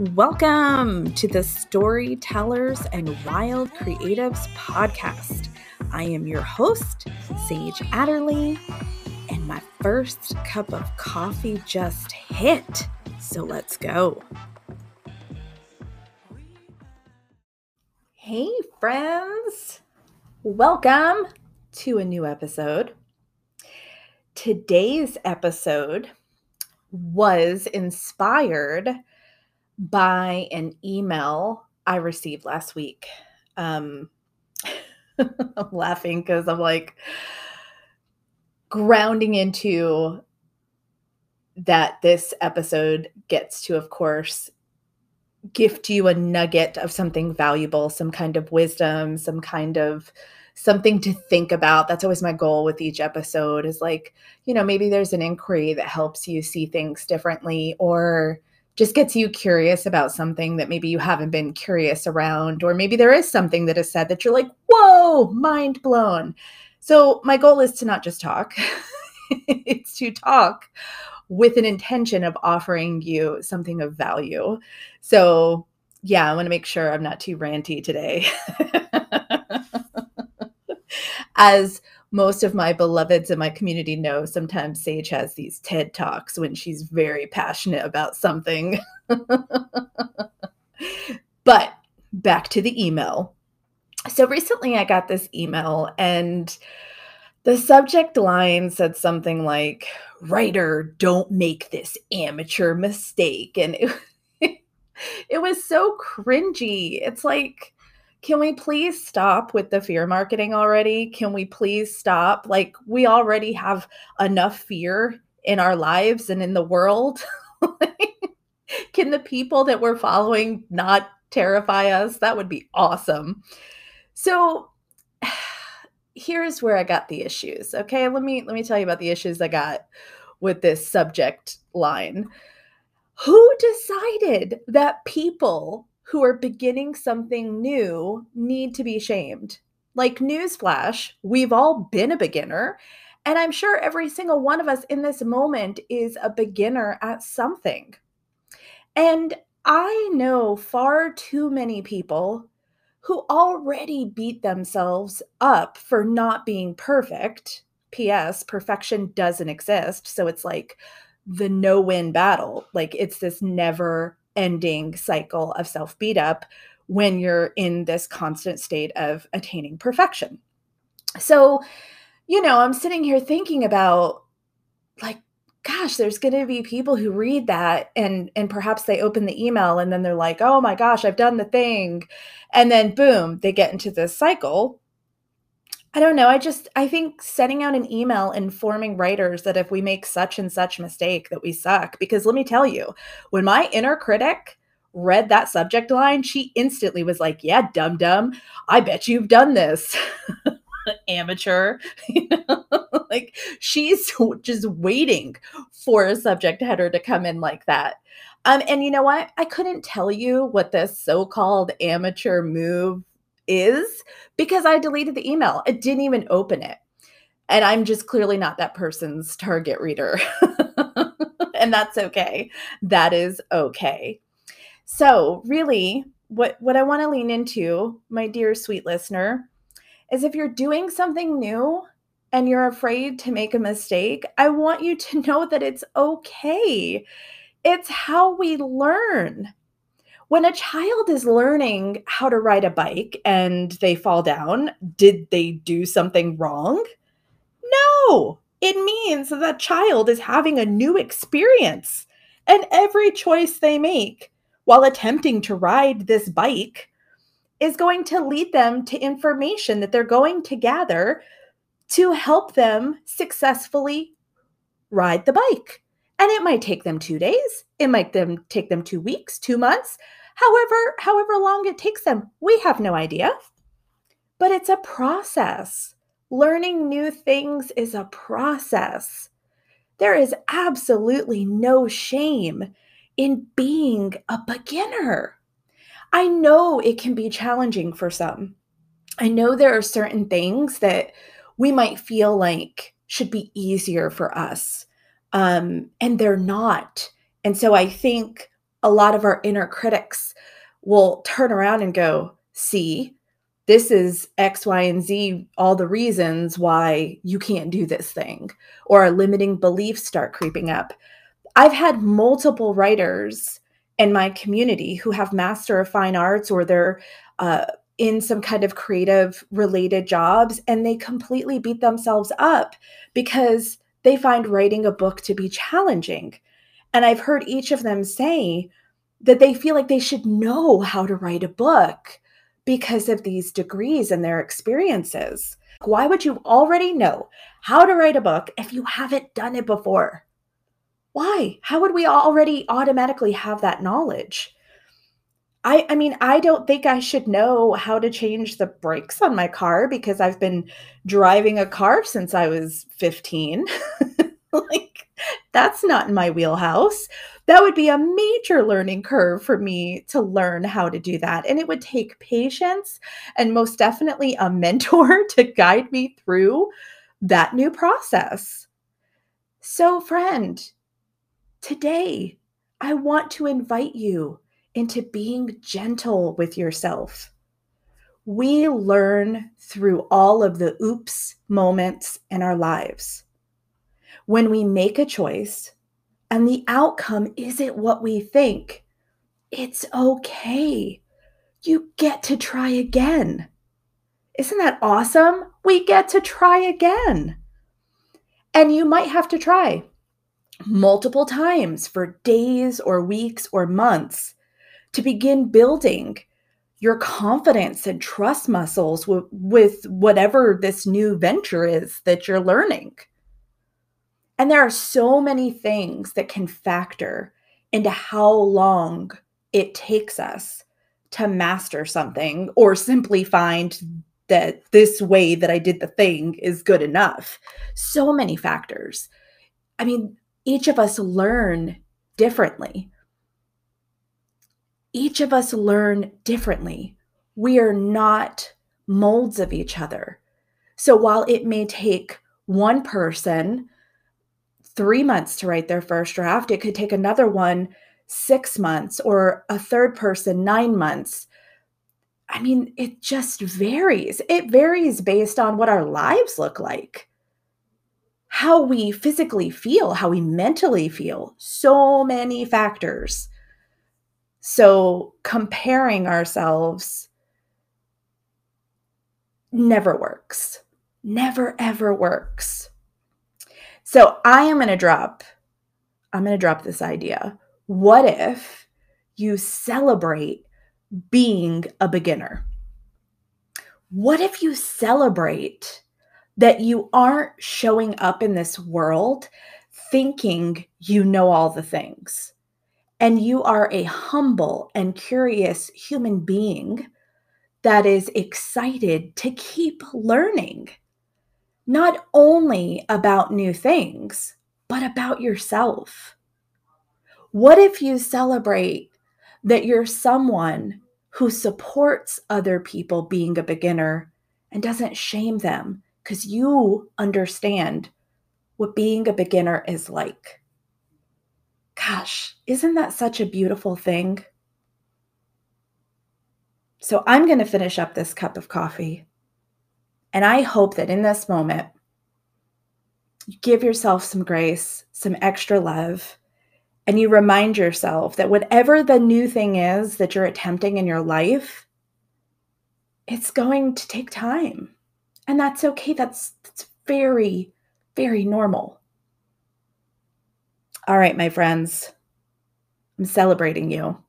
Welcome to the Storytellers and Wild Creatives podcast. I am your host, Sage Adderley, and my first cup of coffee just hit. So let's go. Hey, friends. Welcome to a new episode. Today's episode was inspired by an email I received last week. Um, I'm laughing because I'm like grounding into that this episode gets to, of course, gift you a nugget of something valuable, some kind of wisdom, some kind of something to think about. That's always my goal with each episode is like, you know, maybe there's an inquiry that helps you see things differently or just gets you curious about something that maybe you haven't been curious around, or maybe there is something that is said that you're like, whoa, mind blown. So, my goal is to not just talk, it's to talk with an intention of offering you something of value. So, yeah, I want to make sure I'm not too ranty today. As most of my beloveds in my community know sometimes Sage has these TED Talks when she's very passionate about something. but back to the email. So recently I got this email and the subject line said something like, Writer, don't make this amateur mistake. And it, it was so cringy. It's like, can we please stop with the fear marketing already? Can we please stop? Like, we already have enough fear in our lives and in the world. Can the people that we're following not terrify us? That would be awesome. So, here's where I got the issues. Okay, let me let me tell you about the issues I got with this subject line. Who decided that people who are beginning something new need to be shamed. Like, newsflash, we've all been a beginner. And I'm sure every single one of us in this moment is a beginner at something. And I know far too many people who already beat themselves up for not being perfect. P.S. Perfection doesn't exist. So it's like the no win battle. Like it's this never ending cycle of self beat up when you're in this constant state of attaining perfection. So, you know, I'm sitting here thinking about like gosh there's going to be people who read that and and perhaps they open the email and then they're like oh my gosh i've done the thing and then boom they get into this cycle I don't know. I just I think sending out an email informing writers that if we make such and such mistake that we suck because let me tell you, when my inner critic read that subject line, she instantly was like, "Yeah, dum dum, I bet you've done this." Amateur. like she's just waiting for a subject header to come in like that. Um, and you know what? I couldn't tell you what this so-called amateur move is because I deleted the email. I didn't even open it. And I'm just clearly not that person's target reader. and that's okay. That is okay. So, really, what, what I want to lean into, my dear sweet listener, is if you're doing something new and you're afraid to make a mistake, I want you to know that it's okay. It's how we learn when a child is learning how to ride a bike and they fall down, did they do something wrong? No, it means that that child is having a new experience. And every choice they make while attempting to ride this bike is going to lead them to information that they're going to gather to help them successfully ride the bike. And it might take them 2 days, it might them take them 2 weeks, 2 months, however however long it takes them. We have no idea. But it's a process. Learning new things is a process. There is absolutely no shame in being a beginner. I know it can be challenging for some. I know there are certain things that we might feel like should be easier for us um, and they're not. And so I think a lot of our inner critics will turn around and go, see, this is X, Y, and Z, all the reasons why you can't do this thing, or our limiting beliefs start creeping up. I've had multiple writers in my community who have Master of Fine Arts or they're uh, in some kind of creative related jobs, and they completely beat themselves up because they find writing a book to be challenging. And I've heard each of them say that they feel like they should know how to write a book because of these degrees and their experiences. Why would you already know how to write a book if you haven't done it before? Why? How would we already automatically have that knowledge? I I mean, I don't think I should know how to change the brakes on my car because I've been driving a car since I was 15. like that's not in my wheelhouse. That would be a major learning curve for me to learn how to do that. And it would take patience and most definitely a mentor to guide me through that new process. So, friend, today I want to invite you into being gentle with yourself. We learn through all of the oops moments in our lives. When we make a choice and the outcome isn't what we think, it's okay. You get to try again. Isn't that awesome? We get to try again. And you might have to try multiple times for days or weeks or months to begin building your confidence and trust muscles with, with whatever this new venture is that you're learning. And there are so many things that can factor into how long it takes us to master something or simply find that this way that I did the thing is good enough. So many factors. I mean, each of us learn differently each of us learn differently. We are not molds of each other. So while it may take one person three months to write their first draft, it could take another one six months or a third person nine months. I mean, it just varies. It varies based on what our lives look like, how we physically feel, how we mentally feel. So many factors so comparing ourselves never works. Never, ever works. So I am going to drop, I'm going to drop this idea. What if you celebrate being a beginner? What if you celebrate that you aren't showing up in this world thinking you know all the things? and you are a humble and curious human being that is excited to keep learning, not only about new things, but about yourself. What if you celebrate that you're someone who supports other people being a beginner and doesn't shame them because you understand what being a beginner is like? Gosh, isn't that such a beautiful thing? So I'm going to finish up this cup of coffee. And I hope that in this moment, you give yourself some grace, some extra love, and you remind yourself that whatever the new thing is that you're attempting in your life, it's going to take time. And that's okay. That's, that's very, very normal. All right, my friends, I'm celebrating you.